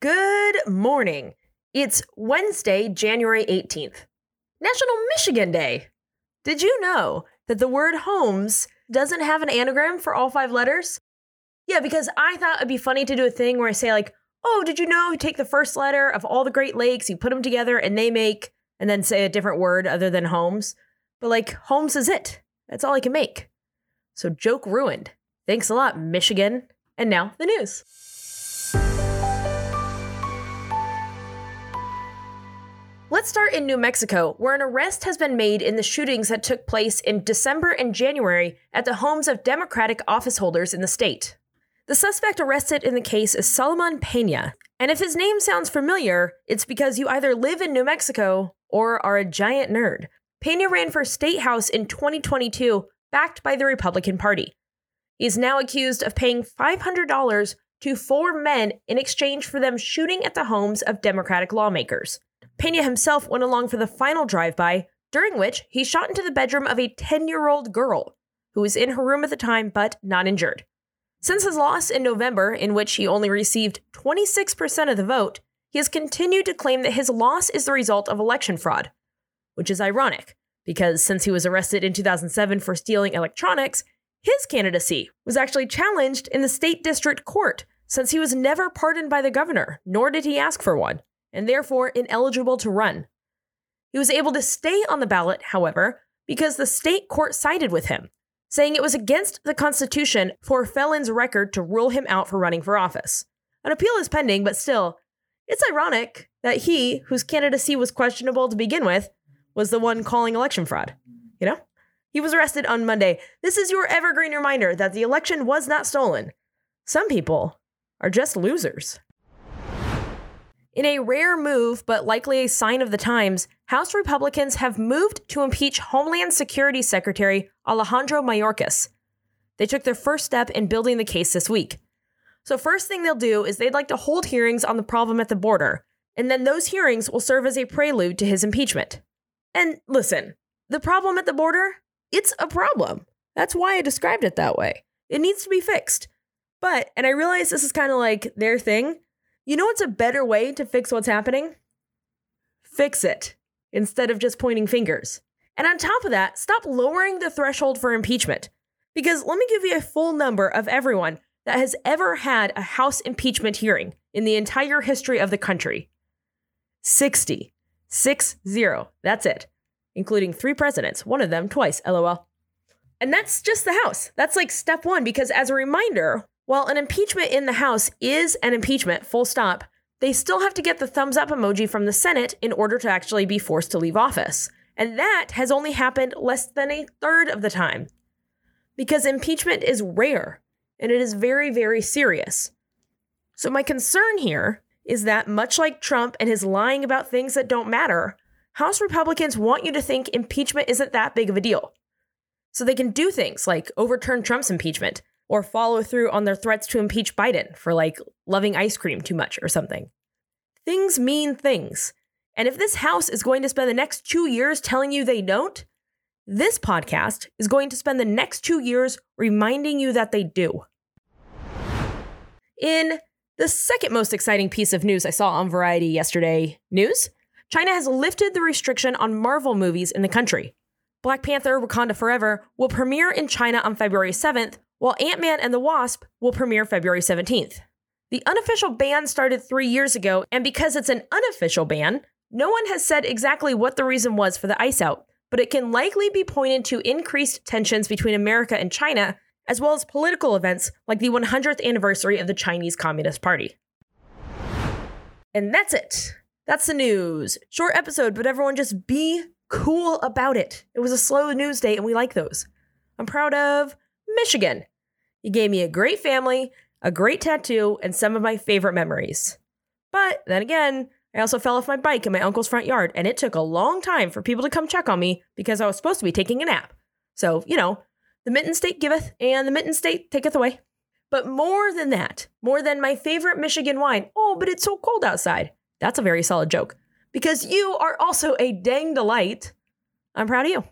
Good morning. It's Wednesday, January 18th, National Michigan Day. Did you know that the word homes doesn't have an anagram for all five letters? Yeah, because I thought it'd be funny to do a thing where I say, like, oh, did you know you take the first letter of all the Great Lakes, you put them together, and they make, and then say a different word other than homes? But like, homes is it. That's all I can make. So, joke ruined. Thanks a lot, Michigan. And now, the news. Let's start in New Mexico, where an arrest has been made in the shootings that took place in December and January at the homes of Democratic officeholders in the state. The suspect arrested in the case is Solomon Pena, and if his name sounds familiar, it's because you either live in New Mexico or are a giant nerd. Pena ran for state house in 2022, backed by the Republican Party. He is now accused of paying $500 to four men in exchange for them shooting at the homes of Democratic lawmakers. Pena himself went along for the final drive by, during which he shot into the bedroom of a 10 year old girl who was in her room at the time but not injured. Since his loss in November, in which he only received 26% of the vote, he has continued to claim that his loss is the result of election fraud, which is ironic because since he was arrested in 2007 for stealing electronics, his candidacy was actually challenged in the state district court since he was never pardoned by the governor, nor did he ask for one and therefore ineligible to run. He was able to stay on the ballot, however, because the state court sided with him, saying it was against the Constitution for a felon's record to rule him out for running for office. An appeal is pending, but still, it's ironic that he, whose candidacy was questionable to begin with, was the one calling election fraud. You know? He was arrested on Monday. This is your evergreen reminder that the election was not stolen. Some people are just losers. In a rare move, but likely a sign of the times, House Republicans have moved to impeach Homeland Security Secretary Alejandro Mayorkas. They took their first step in building the case this week. So, first thing they'll do is they'd like to hold hearings on the problem at the border, and then those hearings will serve as a prelude to his impeachment. And listen, the problem at the border, it's a problem. That's why I described it that way. It needs to be fixed. But, and I realize this is kind of like their thing, you know what's a better way to fix what's happening? Fix it instead of just pointing fingers. And on top of that, stop lowering the threshold for impeachment. Because let me give you a full number of everyone that has ever had a House impeachment hearing in the entire history of the country 60. 6 0. That's it. Including three presidents, one of them twice, lol. And that's just the House. That's like step one, because as a reminder, while an impeachment in the House is an impeachment, full stop, they still have to get the thumbs up emoji from the Senate in order to actually be forced to leave office. And that has only happened less than a third of the time. Because impeachment is rare and it is very, very serious. So, my concern here is that, much like Trump and his lying about things that don't matter, House Republicans want you to think impeachment isn't that big of a deal. So they can do things like overturn Trump's impeachment, or follow through on their threats to impeach Biden for like loving ice cream too much or something. Things mean things. And if this House is going to spend the next two years telling you they don't, this podcast is going to spend the next two years reminding you that they do. In the second most exciting piece of news I saw on Variety yesterday news, China has lifted the restriction on Marvel movies in the country. Black Panther Wakanda Forever will premiere in China on February 7th, while Ant Man and the Wasp will premiere February 17th. The unofficial ban started three years ago, and because it's an unofficial ban, no one has said exactly what the reason was for the ice out, but it can likely be pointed to increased tensions between America and China, as well as political events like the 100th anniversary of the Chinese Communist Party. And that's it. That's the news. Short episode, but everyone just be cool about it. It was a slow news day, and we like those. I'm proud of Michigan. He gave me a great family, a great tattoo, and some of my favorite memories. But then again, I also fell off my bike in my uncle's front yard, and it took a long time for people to come check on me because I was supposed to be taking a nap. So, you know, the mitten state giveth, and the mitten state taketh away. But more than that, more than my favorite Michigan wine, oh, but it's so cold outside. That's a very solid joke. Because you are also a dang delight. I'm proud of you.